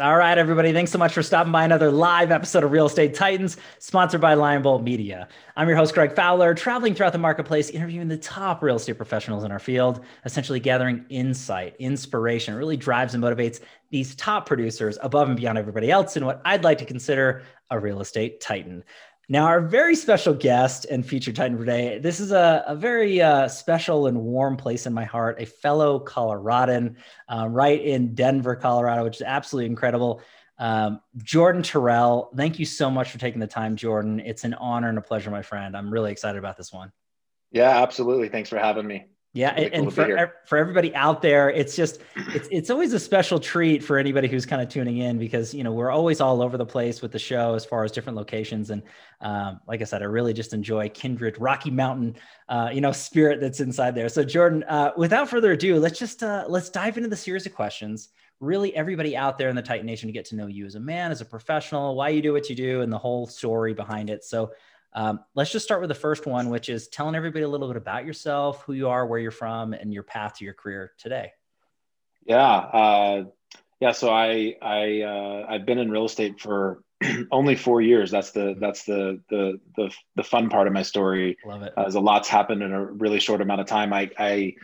All right, everybody. Thanks so much for stopping by another live episode of Real Estate Titans, sponsored by Limebolt Media. I'm your host, Greg Fowler, traveling throughout the marketplace, interviewing the top real estate professionals in our field, essentially gathering insight, inspiration. Really drives and motivates these top producers above and beyond everybody else in what I'd like to consider a real estate titan. Now, our very special guest and featured Titan for today, this is a, a very uh, special and warm place in my heart, a fellow Coloradan uh, right in Denver, Colorado, which is absolutely incredible. Um, Jordan Terrell, thank you so much for taking the time, Jordan. It's an honor and a pleasure, my friend. I'm really excited about this one. Yeah, absolutely. Thanks for having me. Yeah, really and, cool for for everybody out there, it's just it's it's always a special treat for anybody who's kind of tuning in because you know we're always all over the place with the show as far as different locations and um, like I said, I really just enjoy kindred Rocky Mountain, uh, you know, spirit that's inside there. So Jordan, uh, without further ado, let's just uh, let's dive into the series of questions. Really, everybody out there in the Titan Nation to get to know you as a man, as a professional, why you do what you do, and the whole story behind it. So um, let's just start with the first one, which is telling everybody a little bit about yourself, who you are, where you're from, and your path to your career today. Yeah, uh, yeah. So I I uh, I've been in real estate for only four years. That's the that's the the the the fun part of my story. Love it. Uh, a lot's happened in a really short amount of time. I I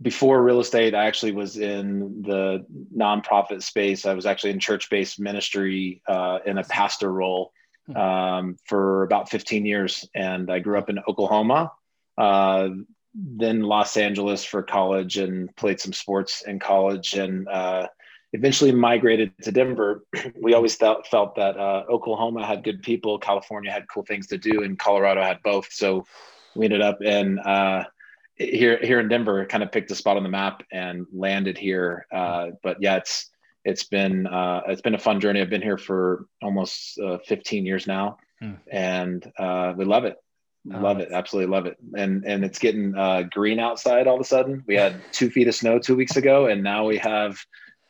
before real estate, I actually was in the nonprofit space. I was actually in church-based ministry uh, in a pastor role. Um, for about 15 years. And I grew up in Oklahoma, uh, then Los Angeles for college and played some sports in college and uh, eventually migrated to Denver. we always felt, felt that uh, Oklahoma had good people, California had cool things to do, and Colorado had both. So we ended up in uh, here here in Denver, kind of picked a spot on the map and landed here. Uh, but yeah, it's it's been uh, it's been a fun journey. I've been here for almost uh, 15 years now, hmm. and uh, we love it. Oh, love it, absolutely love it. And and it's getting uh, green outside all of a sudden. We had two feet of snow two weeks ago, and now we have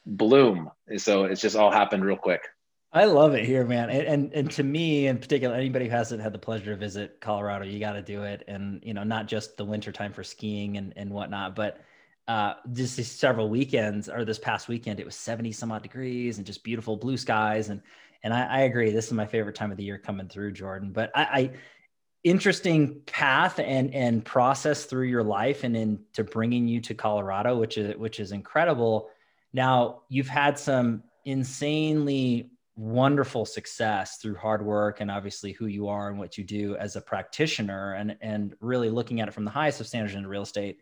bloom. So it's just all happened real quick. I love it here, man. And, and, and to me in particular, anybody who hasn't had the pleasure to visit Colorado, you got to do it. And you know, not just the winter time for skiing and and whatnot, but uh, just these several weekends or this past weekend, it was 70 some odd degrees and just beautiful blue skies. And, and I, I agree. This is my favorite time of the year coming through Jordan, but I, I interesting path and, and process through your life and into bringing you to Colorado, which is, which is incredible. Now you've had some insanely wonderful success through hard work and obviously who you are and what you do as a practitioner and, and really looking at it from the highest of standards in real estate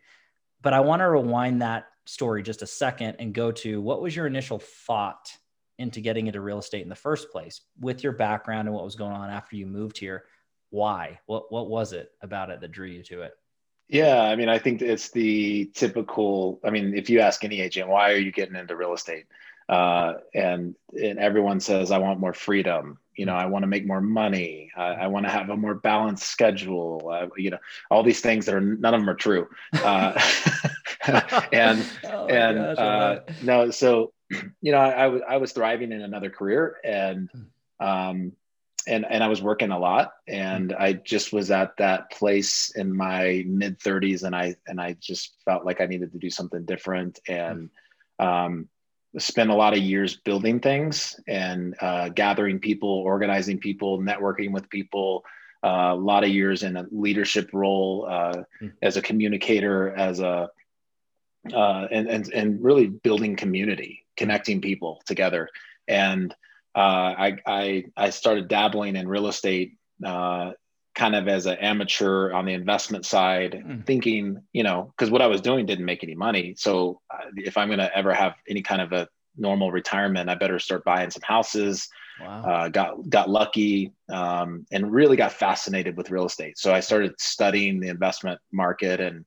but I want to rewind that story just a second and go to what was your initial thought into getting into real estate in the first place with your background and what was going on after you moved here? Why? What what was it about it that drew you to it? Yeah, I mean, I think it's the typical. I mean, if you ask any agent, why are you getting into real estate? Uh, and and everyone says, I want more freedom. You know i want to make more money. I, I want to have a more balanced schedule. Uh, you know all these things that are none of them are true. Uh, and oh and gosh, uh, no so you know I, I, was thriving in another career and hmm. um and and i was working a lot and hmm. i just was at that place in my mid 30s and i and i just felt like i needed to do something different and um spent a lot of years building things and uh, gathering people, organizing people, networking with people. Uh, a lot of years in a leadership role uh, mm-hmm. as a communicator, as a uh, and, and and really building community, connecting people together. And uh, I, I I started dabbling in real estate uh, kind of as an amateur on the investment side, mm. thinking, you know, because what I was doing didn't make any money. So uh, if I'm going to ever have any kind of a normal retirement, I better start buying some houses. Wow. Uh, got got lucky um, and really got fascinated with real estate. So I started studying the investment market, and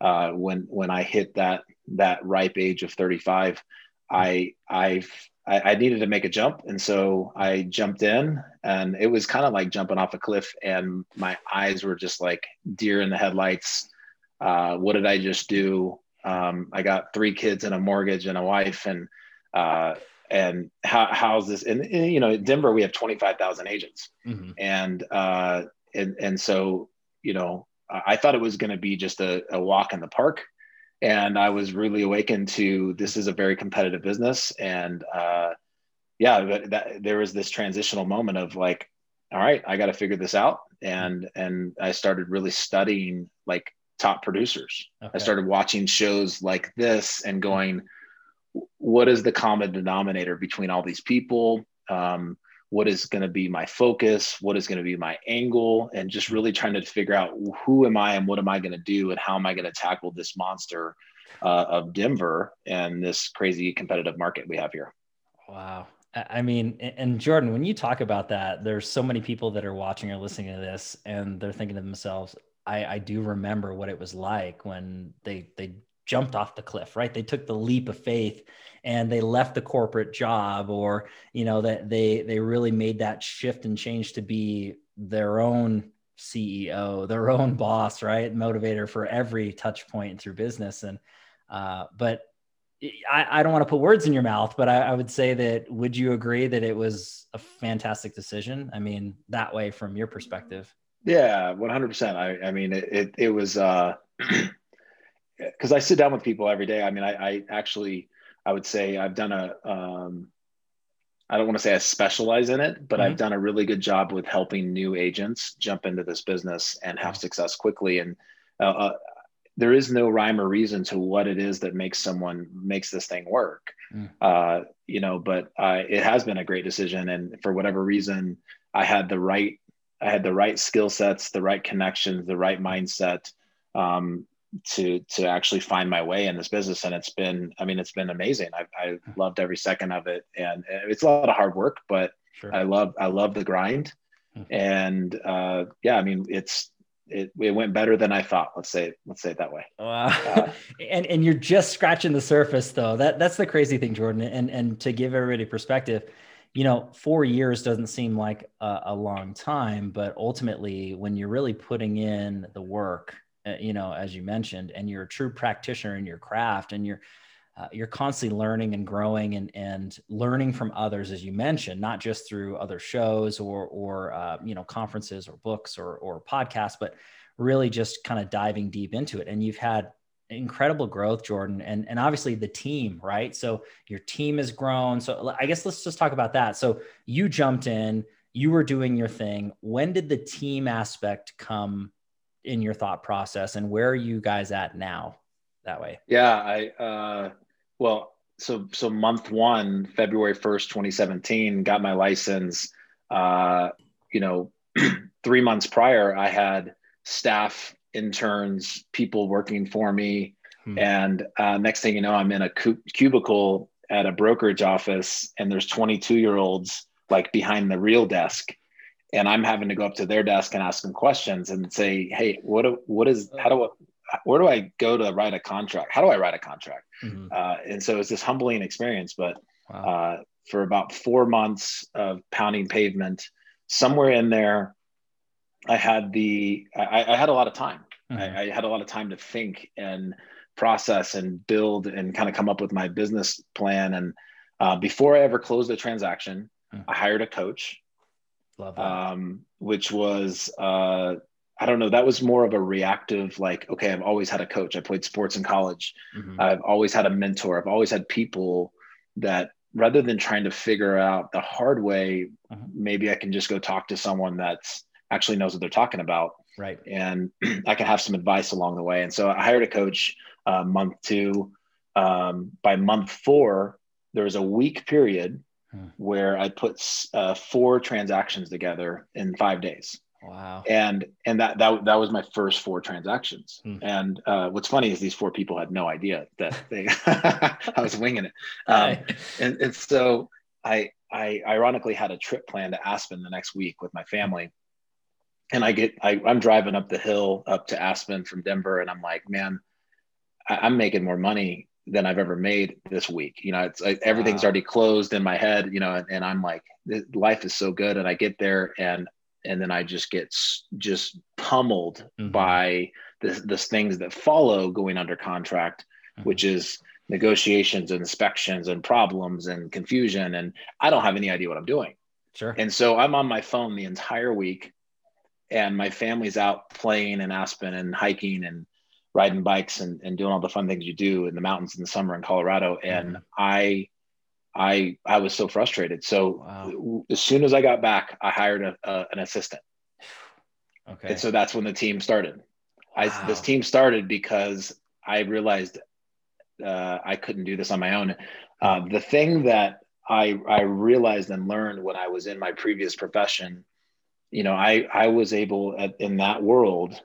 uh, when when I hit that that ripe age of 35, I I've I, I, needed to make a jump. And so I jumped in and it was kind of like jumping off a cliff and my eyes were just like deer in the headlights. Uh, what did I just do? Um, I got three kids and a mortgage and a wife and, uh, and how, how's this? And, and, you know, Denver, we have 25,000 agents mm-hmm. and, uh, and, and so, you know, I thought it was going to be just a, a walk in the park and I was really awakened to this is a very competitive business, and uh, yeah, but that, there was this transitional moment of like, all right, I got to figure this out, and and I started really studying like top producers. Okay. I started watching shows like this and going, what is the common denominator between all these people? Um, what is going to be my focus? What is going to be my angle? And just really trying to figure out who am I and what am I going to do and how am I going to tackle this monster uh, of Denver and this crazy competitive market we have here. Wow. I mean, and Jordan, when you talk about that, there's so many people that are watching or listening to this, and they're thinking to themselves, I, I do remember what it was like when they they jumped off the cliff, right? They took the leap of faith and they left the corporate job, or you know that they they really made that shift and change to be their own CEO, their own boss, right? Motivator for every touch point through business. And uh, but I, I don't want to put words in your mouth, but I, I, would say that would you agree that it was a fantastic decision? I mean, that way from your perspective. Yeah, 100%. I, I mean, it, it, it was, uh, cause I sit down with people every day. I mean, I, I actually, I would say I've done a, um, I don't want to say I specialize in it, but mm-hmm. I've done a really good job with helping new agents jump into this business and have mm-hmm. success quickly. And uh, uh, there is no rhyme or reason to what it is that makes someone makes this thing work. Mm. Uh, you know, but it has been a great decision, and for whatever reason, I had the right I had the right skill sets, the right connections, the right mindset um, to to actually find my way in this business, and it's been I mean it's been amazing. I I loved every second of it, and it's a lot of hard work, but sure. I love I love the grind, mm-hmm. and uh, yeah, I mean it's it, it went better than I thought. Let's say let's say it that way. Wow. Uh, and and you're just scratching the surface though. That that's the crazy thing, Jordan. And and to give everybody perspective, you know, four years doesn't seem like a, a long time, but ultimately, when you're really putting in the work, you know, as you mentioned, and you're a true practitioner in your craft, and you're uh, you're constantly learning and growing and, and learning from others, as you mentioned, not just through other shows or, or uh, you know, conferences or books or, or podcasts, but really just kind of diving deep into it. And you've had incredible growth, Jordan, and, and obviously the team, right? So your team has grown. So I guess let's just talk about that. So you jumped in, you were doing your thing. When did the team aspect come in your thought process and where are you guys at now that way? Yeah, I, uh, well, so so month one, February first, twenty seventeen, got my license. Uh, you know, three months prior, I had staff, interns, people working for me, hmm. and uh, next thing you know, I'm in a cu- cubicle at a brokerage office, and there's 22 year olds like behind the real desk and I'm having to go up to their desk and ask them questions and say, "Hey, what what is how do I, where do I go to write a contract? How do I write a contract? Mm-hmm. Uh, and so it's this humbling experience. But wow. uh, for about four months of pounding pavement, somewhere in there, I had the I, I had a lot of time. Mm-hmm. I, I, had a lot of time to think and process and build and kind of come up with my business plan. And uh, before I ever closed a transaction, mm-hmm. I hired a coach. Um, which was uh, I don't know. That was more of a reactive, like, okay, I've always had a coach. I played sports in college. Mm-hmm. I've always had a mentor. I've always had people that rather than trying to figure out the hard way, uh-huh. maybe I can just go talk to someone that's actually knows what they're talking about. Right. And I can have some advice along the way. And so I hired a coach uh, month two. Um, by month four, there was a week period hmm. where I put uh, four transactions together in five days. Wow. And and that that that was my first four transactions. Hmm. And uh, what's funny is these four people had no idea that they I was winging it. Um, and, and so I I ironically had a trip planned to Aspen the next week with my family. And I get I, I'm driving up the hill up to Aspen from Denver, and I'm like, man, I, am making more money than I've ever made this week. You know, it's like everything's wow. already closed in my head, you know, and, and I'm like, life is so good. And I get there and and then I just get just pummeled mm-hmm. by the the things that follow going under contract, mm-hmm. which is negotiations, and inspections, and problems and confusion, and I don't have any idea what I'm doing. Sure. And so I'm on my phone the entire week, and my family's out playing in Aspen and hiking and riding bikes and, and doing all the fun things you do in the mountains in the summer in Colorado. And mm-hmm. I I I was so frustrated. So wow. as soon as I got back, I hired a, a, an assistant. Okay. And so that's when the team started. Wow. I this team started because I realized uh, I couldn't do this on my own. Uh, the thing that I I realized and learned when I was in my previous profession, you know, I I was able at, in that world.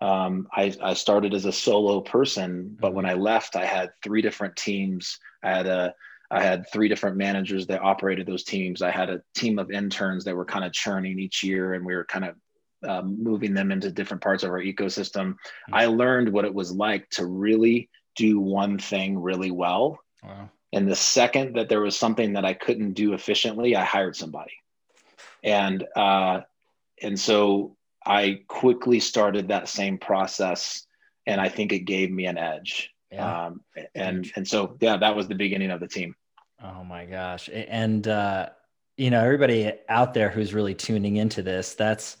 Um, I, I started as a solo person, but when I left, I had three different teams. I had a I had three different managers that operated those teams. I had a team of interns that were kind of churning each year, and we were kind of um, moving them into different parts of our ecosystem. Mm-hmm. I learned what it was like to really do one thing really well. Wow. And the second that there was something that I couldn't do efficiently, I hired somebody. And uh, and so I quickly started that same process, and I think it gave me an edge. Yeah. Um, and and so yeah, that was the beginning of the team. Oh my gosh! And uh, you know, everybody out there who's really tuning into this, that's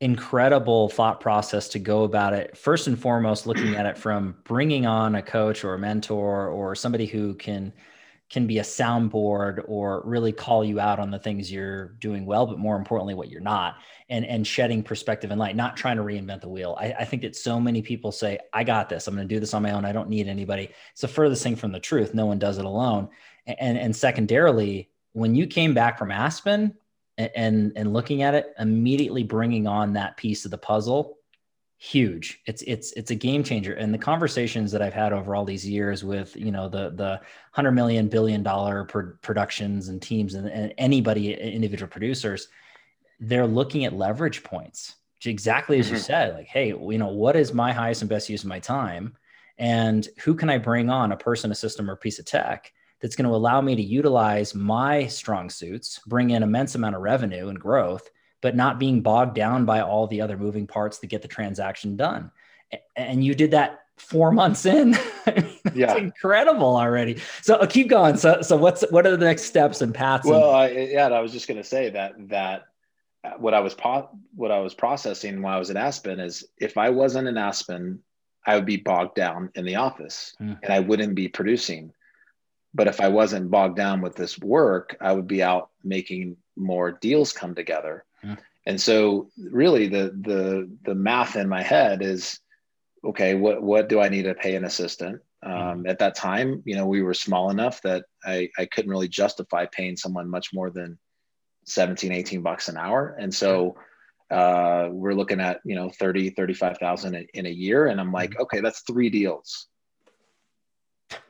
incredible thought process to go about it. First and foremost, looking at it from bringing on a coach or a mentor or somebody who can can be a soundboard or really call you out on the things you're doing well, but more importantly, what you're not, and and shedding perspective and light, not trying to reinvent the wheel. I, I think that so many people say, "I got this. I'm going to do this on my own. I don't need anybody." It's the furthest thing from the truth. No one does it alone. And and secondarily, when you came back from Aspen, and and looking at it immediately bringing on that piece of the puzzle huge. It's it's it's a game changer. And the conversations that i've had over all these years with you know the the 100 million billion dollar productions and teams and, and anybody individual producers they're looking at leverage points. Exactly as mm-hmm. you said like hey you know what is my highest and best use of my time? And who can i bring on? A person a system or a piece of tech that's going to allow me to utilize my strong suits, bring in immense amount of revenue and growth, but not being bogged down by all the other moving parts to get the transaction done. And you did that four months in. yeah, incredible already. So uh, keep going. So, so what's what are the next steps and paths? Well, and- I, yeah, I was just going to say that that uh, what I was pro- what I was processing while I was at Aspen is if I wasn't in Aspen, I would be bogged down in the office hmm. and I wouldn't be producing. But if I wasn't bogged down with this work, I would be out making more deals come together. Yeah. And so really the the the math in my head is okay, what what do I need to pay an assistant? Um, at that time, you know, we were small enough that I, I couldn't really justify paying someone much more than 17, 18 bucks an hour. And so uh, we're looking at, you know, 30, 35,000 in a year. And I'm like, okay, that's three deals.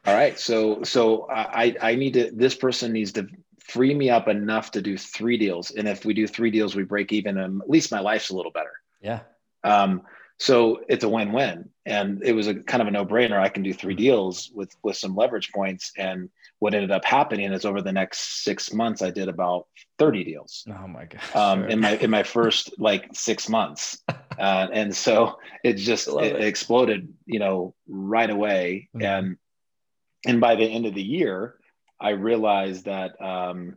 All right. So so I I need to this person needs to free me up enough to do three deals. And if we do three deals, we break even and at least my life's a little better. Yeah. Um, so it's a win-win. And it was a kind of a no-brainer. I can do three deals with with some leverage points. And what ended up happening is over the next six months, I did about 30 deals. Oh my gosh. Um, in my in my first like six months. Uh, and so it just it, it. exploded, you know, right away. Mm-hmm. And and by the end of the year, I realized that um,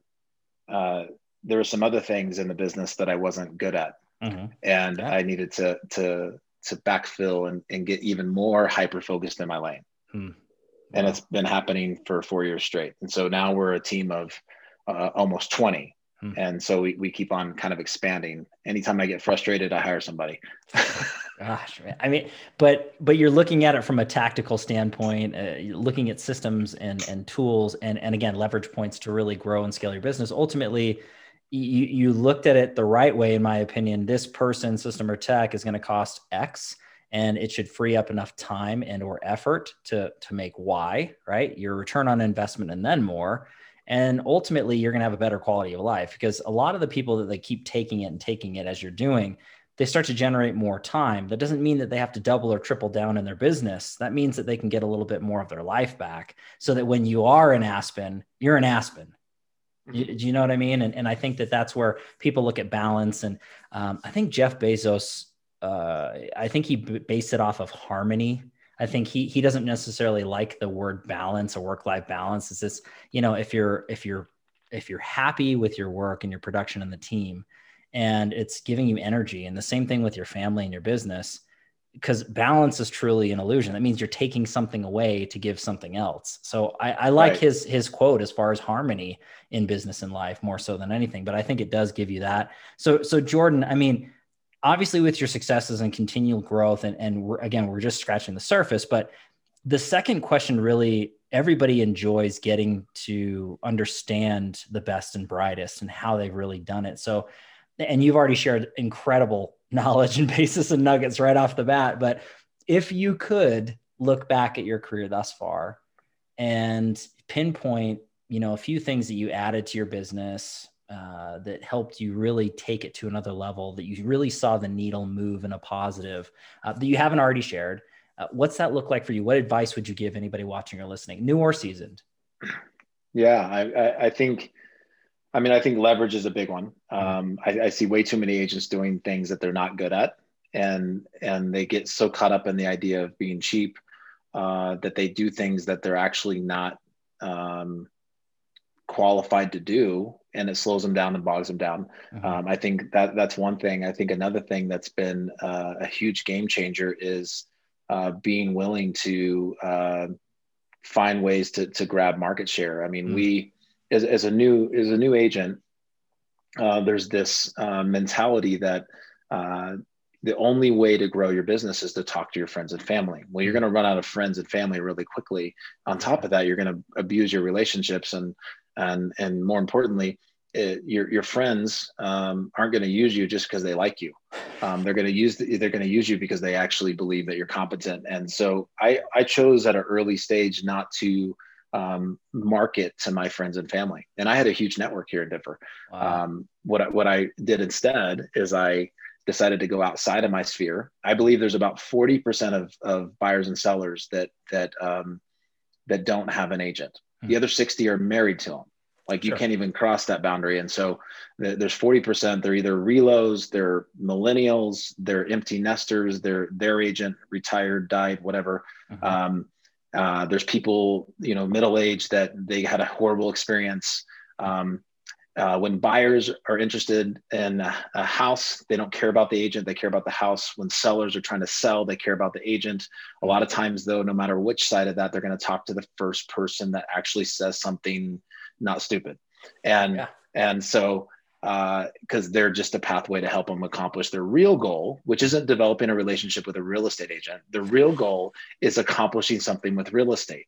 uh, there were some other things in the business that I wasn't good at, mm-hmm. and yeah. I needed to to to backfill and, and get even more hyper focused in my lane. Hmm. Wow. And it's been happening for four years straight. And so now we're a team of uh, almost 20 Hmm. And so we, we keep on kind of expanding. Anytime I get frustrated, I hire somebody. Gosh, man. I mean, but but you're looking at it from a tactical standpoint, uh, looking at systems and and tools, and and again leverage points to really grow and scale your business. Ultimately, you you looked at it the right way, in my opinion. This person, system or tech, is going to cost X, and it should free up enough time and or effort to to make Y. Right, your return on investment, and then more and ultimately you're going to have a better quality of life because a lot of the people that they keep taking it and taking it as you're doing they start to generate more time. That doesn't mean that they have to double or triple down in their business. That means that they can get a little bit more of their life back so that when you are in aspen you're in aspen. You, mm-hmm. do you know what i mean? And, and i think that that's where people look at balance. And um, i think jeff bezos uh, i think he based it off of harmony. I think he he doesn't necessarily like the word balance or work life balance. It's this, you know, if you're if you're if you're happy with your work and your production and the team, and it's giving you energy, and the same thing with your family and your business, because balance is truly an illusion. That means you're taking something away to give something else. So I, I like right. his his quote as far as harmony in business and life more so than anything. But I think it does give you that. So so Jordan, I mean, obviously with your successes and continual growth, and and we're, again we're just scratching the surface. But the second question really everybody enjoys getting to understand the best and brightest and how they've really done it. So and you've already shared incredible knowledge and basis and nuggets right off the bat. But if you could look back at your career thus far and pinpoint, you know, a few things that you added to your business uh, that helped you really take it to another level, that you really saw the needle move in a positive uh, that you haven't already shared. Uh, what's that look like for you? What advice would you give anybody watching or listening, new or seasoned? Yeah, I, I, I think I mean, I think leverage is a big one. Mm-hmm. Um, I, I, see way too many agents doing things that they're not good at, and and they get so caught up in the idea of being cheap uh, that they do things that they're actually not um, qualified to do, and it slows them down and bogs them down. Mm-hmm. Um, I think that that's one thing. I think another thing that's been uh, a huge game changer is uh, being willing to uh, find ways to to grab market share. I mean, mm-hmm. we as, as a new as a new agent, uh, there's this uh, mentality that uh, the only way to grow your business is to talk to your friends and family. Well, you're going to run out of friends and family really quickly. On top of that, you're going to abuse your relationships, and and and more importantly, it, your your friends um, aren't going to use you just because they like you. Um, they're going to use the, they're going to use you because they actually believe that you're competent. And so I I chose at an early stage not to um, market to my friends and family. And I had a huge network here in Denver. Wow. Um, what, I, what I did instead is I decided to go outside of my sphere. I believe there's about 40% of, of buyers and sellers that, that, um, that don't have an agent. Hmm. The other 60 are married to them. Like you sure. can't even cross that boundary. And so th- there's 40%, they're either relos, they're millennials, they're empty nesters, they're their agent retired, died, whatever. Mm-hmm. Um, uh, there's people, you know, middle aged that they had a horrible experience. Um, uh, when buyers are interested in a, a, house, they don't care about the agent, they care about the house. When sellers are trying to sell, they care about the agent. A lot of times, though, no matter which side of that, they're going to talk to the first person that actually says something not stupid. And yeah. and so because uh, they're just a pathway to help them accomplish their real goal, which isn't developing a relationship with a real estate agent. The real goal is accomplishing something with real estate.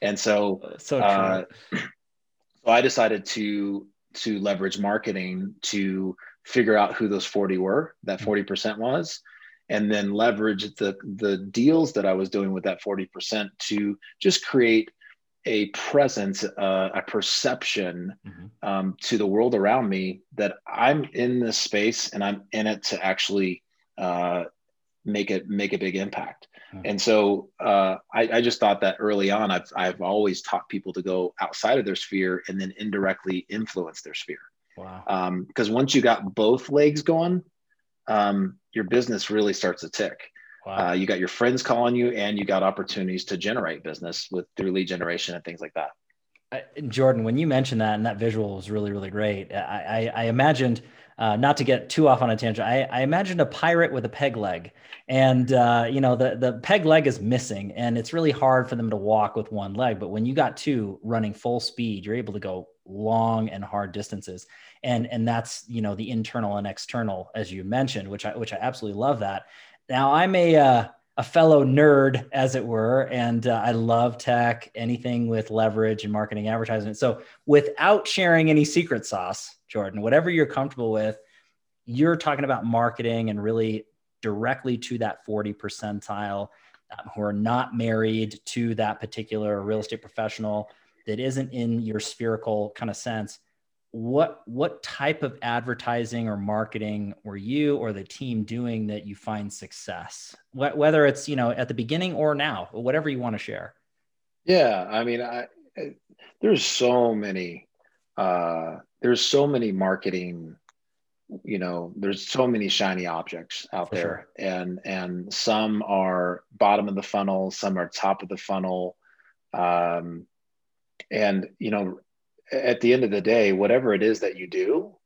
And so, so, uh, so I decided to to leverage marketing to figure out who those 40 were, that 40% mm-hmm. was, and then leverage the the deals that I was doing with that 40% to just create a presence, uh, a perception mm-hmm. um, to the world around me that I'm in this space and I'm in it to actually uh, make it make a big impact. And so uh, I, I, just thought that early on, I've I've always taught people to go outside of their sphere and then indirectly influence their sphere. Wow. Because um, once you got both legs going, um, your business really starts to tick. Wow. Uh, you got your friends calling you, and you got opportunities to generate business with through lead generation and things like that. Jordan, when you mentioned that, and that visual was really, really great. I, I, I imagined, uh, not to get too off on a tangent, I, I imagined a pirate with a peg leg, and uh, you know the the peg leg is missing, and it's really hard for them to walk with one leg. But when you got two running full speed, you're able to go long and hard distances, and and that's you know the internal and external, as you mentioned, which I which I absolutely love that. Now I'm a uh, a fellow nerd, as it were, and uh, I love tech, anything with leverage and marketing, advertisement. So without sharing any secret sauce, Jordan, whatever you're comfortable with, you're talking about marketing and really directly to that 40 percentile um, who are not married to that particular real estate professional that isn't in your spherical kind of sense what what type of advertising or marketing were you or the team doing that you find success? Whether it's you know at the beginning or now whatever you want to share. Yeah i mean i there's so many uh there's so many marketing you know there's so many shiny objects out For there. sure. and and some are bottom of the funnel some are top of the funnel. Um and you know at the end of the day, whatever it is that you do,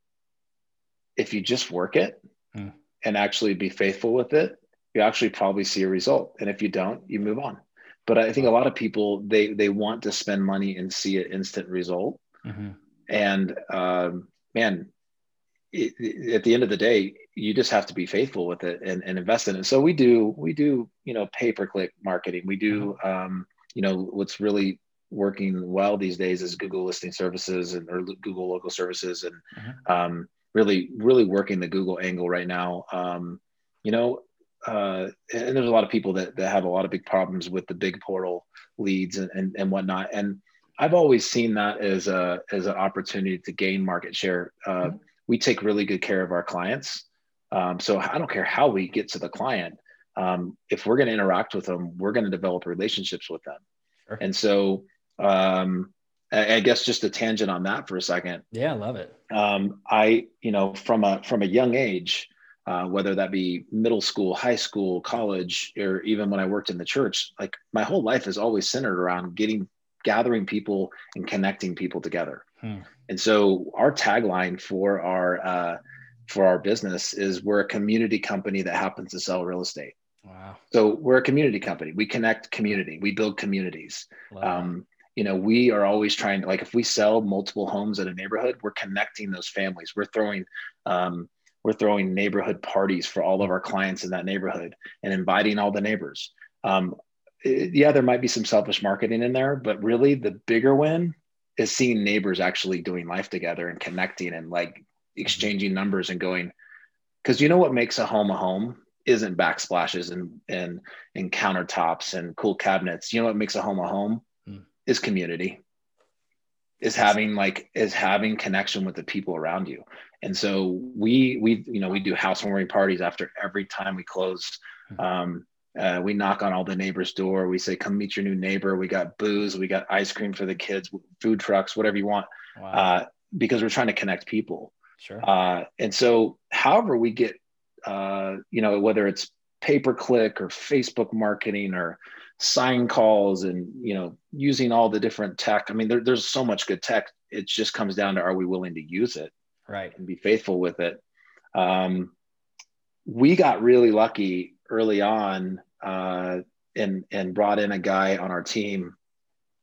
if you just work it mm. and actually be faithful with it, you actually probably see a result. And if you don't, you move on. But I think a lot of people they they want to spend money and see an instant result. Mm-hmm. And um, man, it, it, at the end of the day, you just have to be faithful with it and, and invest in it. So we do we do you know pay per click marketing. We do mm-hmm. um, you know what's really working well these days is Google listing services and or Google local services and mm-hmm. um, really really working the Google angle right now. Um, you know, uh, and there's a lot of people that, that have a lot of big problems with the big portal leads and, and, and whatnot. And I've always seen that as a as an opportunity to gain market share. Uh, mm-hmm. We take really good care of our clients, um, so I don't care how we get to the client. Um, if we're going to interact with them, we're going to develop relationships with them. Sure. And so, um, I, I, guess just a tangent on that for a second. Yeah, I love it. Um, I, you know, from a from a young age, uh, whether that be middle school, high school, college, or even when I worked in the church, like my whole life is always centered around getting, gathering people and connecting people together. Hmm. And so our tagline for our uh, for our business is we're a community company that happens to sell real estate. Wow. So we're a community company. We connect community. We build communities. Um, you know, we are always trying to like if we sell multiple homes in a neighborhood, we're connecting those families. We're throwing um, we're throwing neighborhood parties for all of our clients in that neighborhood and inviting all the neighbors. Um, yeah, there might be some selfish marketing in there, but really the bigger win is seeing neighbors actually doing life together and connecting and like exchanging numbers and going. Because you know what makes a home a home isn't backsplashes and and and countertops and cool cabinets. You know what makes a home a home. Is community is having like is having connection with the people around you. And so we we you know we do housewarming parties after every time we close. Hmm. um, uh, we knock on all the neighbors door. We say come meet your new neighbor. We got booze. We got ice cream for the kids food trucks whatever you want. Wow. uh, because we're trying to connect people. Sure. Uh, and so however we get uh, you know whether it's pay per click or facebook marketing or sign calls and you know using all the different tech. I mean there, there's so much good tech. It just comes down to are we willing to use it right. and be faithful with it? Um, we got really lucky early on uh, and and brought in a guy on our team.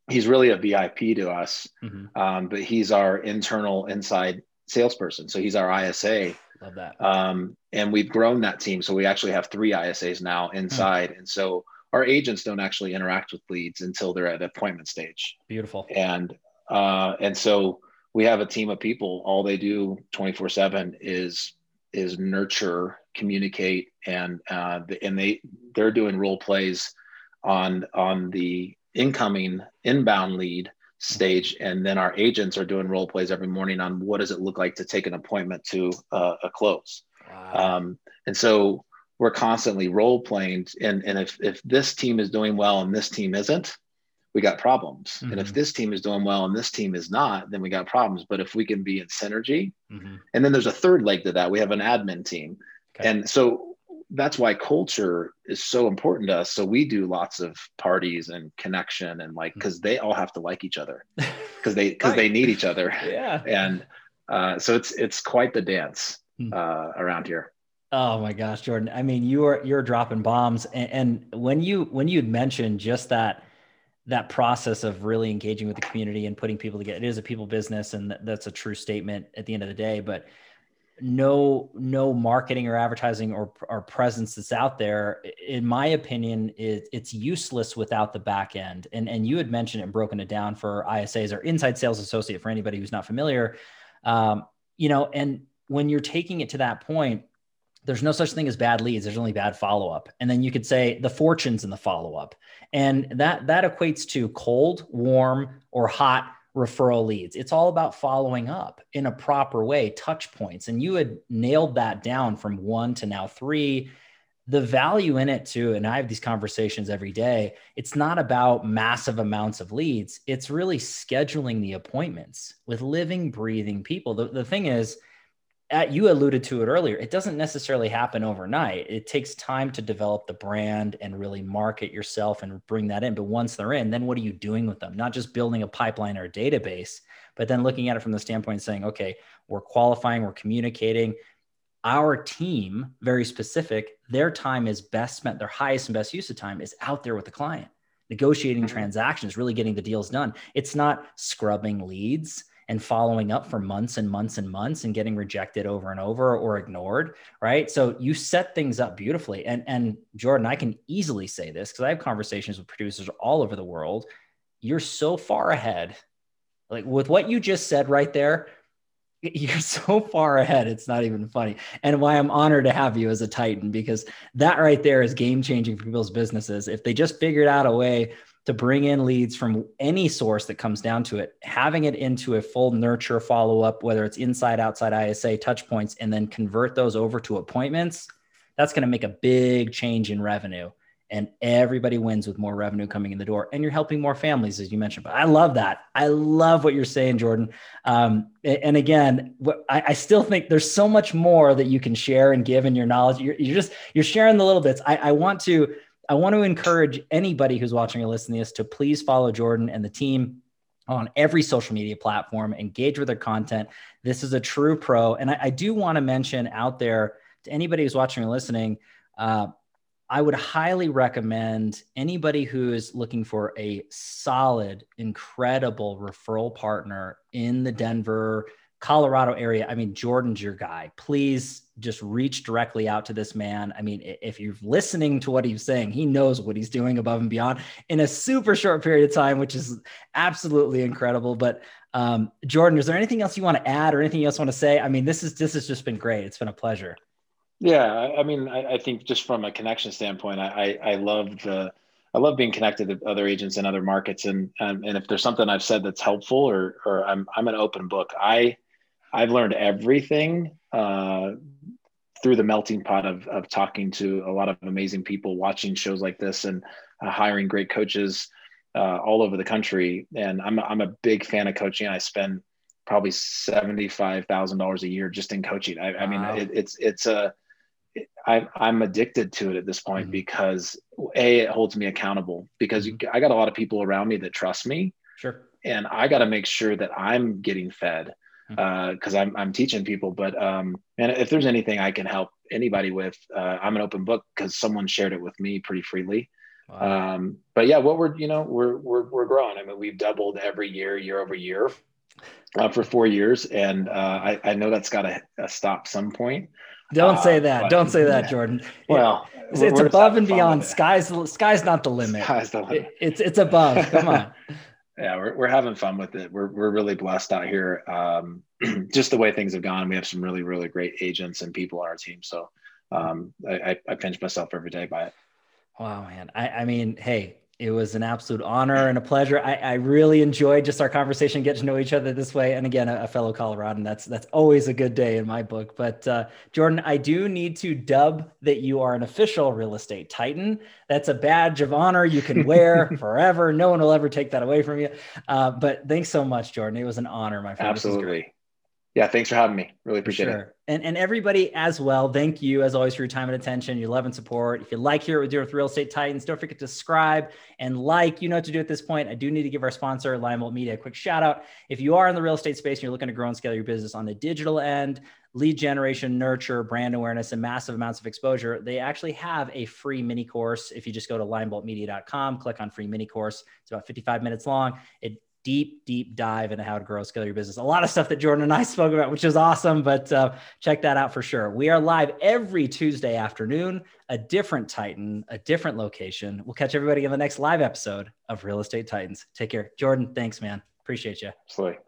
He's really a vip to us mm-hmm. um, but he's our internal inside salesperson. So he's our isa love that. Um, and we've grown that team. So we actually have three isas now inside. Mm-hmm. and so our agents don't actually interact with leads until they're at appointment stage. Beautiful. And uh, and so we have a team of people. All they do 24 seven is is nurture, communicate, and uh, and they they're doing role plays on on the incoming inbound lead stage and then our agents are doing role plays every morning on what does it look like to take an appointment to uh, a close wow. um, and so we're constantly role playing and, and if, if this team is doing well and this team isn't we got problems mm-hmm. and if mm-hmm. this team is doing well and this team is not then we got problems but if we can be in synergy mm-hmm. and then there's a third leg to that we have an admin team okay. and so that's why culture is so important to us so we do lots of parties and connection and like because mm-hmm. they all have to like each other because they because right. they need each other yeah and uh, so it's it's quite the dance hmm. uh, around here Oh my gosh, Jordan. I mean, you are you're dropping bombs. And, and when you when you'd mentioned just that that process of really engaging with the community and putting people together, it is a people business, and that's a true statement at the end of the day. But no no marketing or advertising or, or presence that's out there in my opinion is it's useless without the back end and and you had mentioned it and broken it down for isas or inside sales associate for anybody who's not familiar um, you know and when you're taking it to that point there's no such thing as bad leads there's only bad follow-up. And then you could say the fortunes in the follow-up. And that that equates to cold warm or hot referral leads. It's all about following up in a proper way touch points. And you had nailed that down from one to now three. The value in it too and i have these conversations every day it's not about massive amounts of leads. It's really scheduling the appointments with living breathing people. The, the thing is at, you alluded to it earlier it doesn't necessarily happen overnight. It takes time to develop the brand and really market yourself and bring that in but once they're in then what are you doing with them? Not just building a pipeline or a database but then looking at it from the standpoint saying okay we're qualifying we're communicating. Our team, very specific, their time is best spent, their highest and best use of time is out there with the client, negotiating mm-hmm. transactions, really getting the deals done. It's not scrubbing leads and following up for months and months and months and getting rejected over and over or ignored right? So you set things up beautifully. And and jordan i can easily say this because i have conversations with producers all over the world. You're so far ahead. Like with what you just said right there you're so far ahead it's not even funny. And why i'm honored to have you as a titan because that right there is game changing for people's businesses. If they just figured out a way to bring in leads from any source that comes down to it having it into a full nurture follow up whether it's inside outside isa touch points and then convert those over to appointments that's going to make a big change in revenue. And everybody wins with more revenue coming in the door and you're helping more families as you mentioned. But i love that. I love what you're saying jordan. Um, and again I, still think there's so much more that you can share and give in your knowledge. You're, you're just you're sharing the little bits. I, I, want to i want to encourage anybody who's watching or listening to this to please follow jordan and the team on every social media platform engage with their content. This is a true pro. And i, I do want to mention out there to anybody who's watching or listening uh, I would highly recommend anybody who is looking for a solid, incredible referral partner in the Denver, Colorado area. I mean, Jordan's your guy. Please just reach directly out to this man. I mean, if you're listening to what he's saying, he knows what he's doing above and beyond in a super short period of time, which is absolutely incredible. But um, Jordan, is there anything else you want to add or anything else you want to say? I mean, this is this has just been great. It's been a pleasure. Yeah, I mean, I, I, think just from a connection standpoint, I, I, I love the I love being connected to other agents in other markets, and um, and if there's something I've said that's helpful, or or I'm I'm an open book. I I've learned everything uh, through the melting pot of of talking to a lot of amazing people, watching shows like this, and uh, hiring great coaches uh, all over the country. And I'm I'm a big fan of coaching. I spend probably seventy five thousand dollars a year just in coaching. I, wow. I mean, it, it's it's a I, I'm addicted to it at this point mm-hmm. because a it holds me accountable because you, mm-hmm. I got a lot of people around me that trust me. Sure. And I got to make sure that I'm getting fed because mm-hmm. uh, I'm I'm teaching people. But um, and if there's anything I can help anybody with, uh, I'm an open book because someone shared it with me pretty freely. Wow. Um, but yeah, what we're you know we're we're we're growing. I mean, we've doubled every year, year over year, uh, for four years, and uh, I I know that's got to stop some point. Don't say uh, that. But, Don't say that, Jordan. Well, it's, it's above and beyond. Sky's sky's not the limit. Sky's the limit. It, it's it's above. Come on. yeah, we're we're having fun with it. We're we're really blessed out here. Um, just the way things have gone. We have some really really great agents and people on our team. So um, I, I pinch myself every day by it. Wow, man. I, I mean, hey, it was an absolute honor and a pleasure. I, I, really enjoyed just our conversation, get to know each other this way. And again, a, a fellow Coloradan, that's that's always a good day in my book. But uh, Jordan, I do need to dub that you are an official real estate titan. That's a badge of honor you can wear forever. No one will ever take that away from you. Uh, but thanks so much, Jordan. It was an honor, my friend. Absolutely yeah, thanks for having me. Really appreciate sure. it. And, and everybody as well, thank you as always for your time and attention, your love and support. If you like here with with Real Estate Titans, don't forget to subscribe and like. You know what to do at this point. I do need to give our sponsor, Limebolt Media, a quick shout out. If you are in the real estate space and you're looking to grow and scale your business on the digital end, lead generation, nurture, brand awareness, and massive amounts of exposure, they actually have a free mini course. If you just go to limeboltmedia.com, click on free mini course, it's about 55 minutes long. It deep, deep dive into how to grow, scale your business. A lot of stuff that Jordan and I spoke about, which is awesome, but uh, check that out for sure. We are live every Tuesday afternoon, a different Titan, a different location. We'll catch everybody in the next live episode of Real Estate Titans. Take care. Jordan, thanks, man. Appreciate you. Absolutely.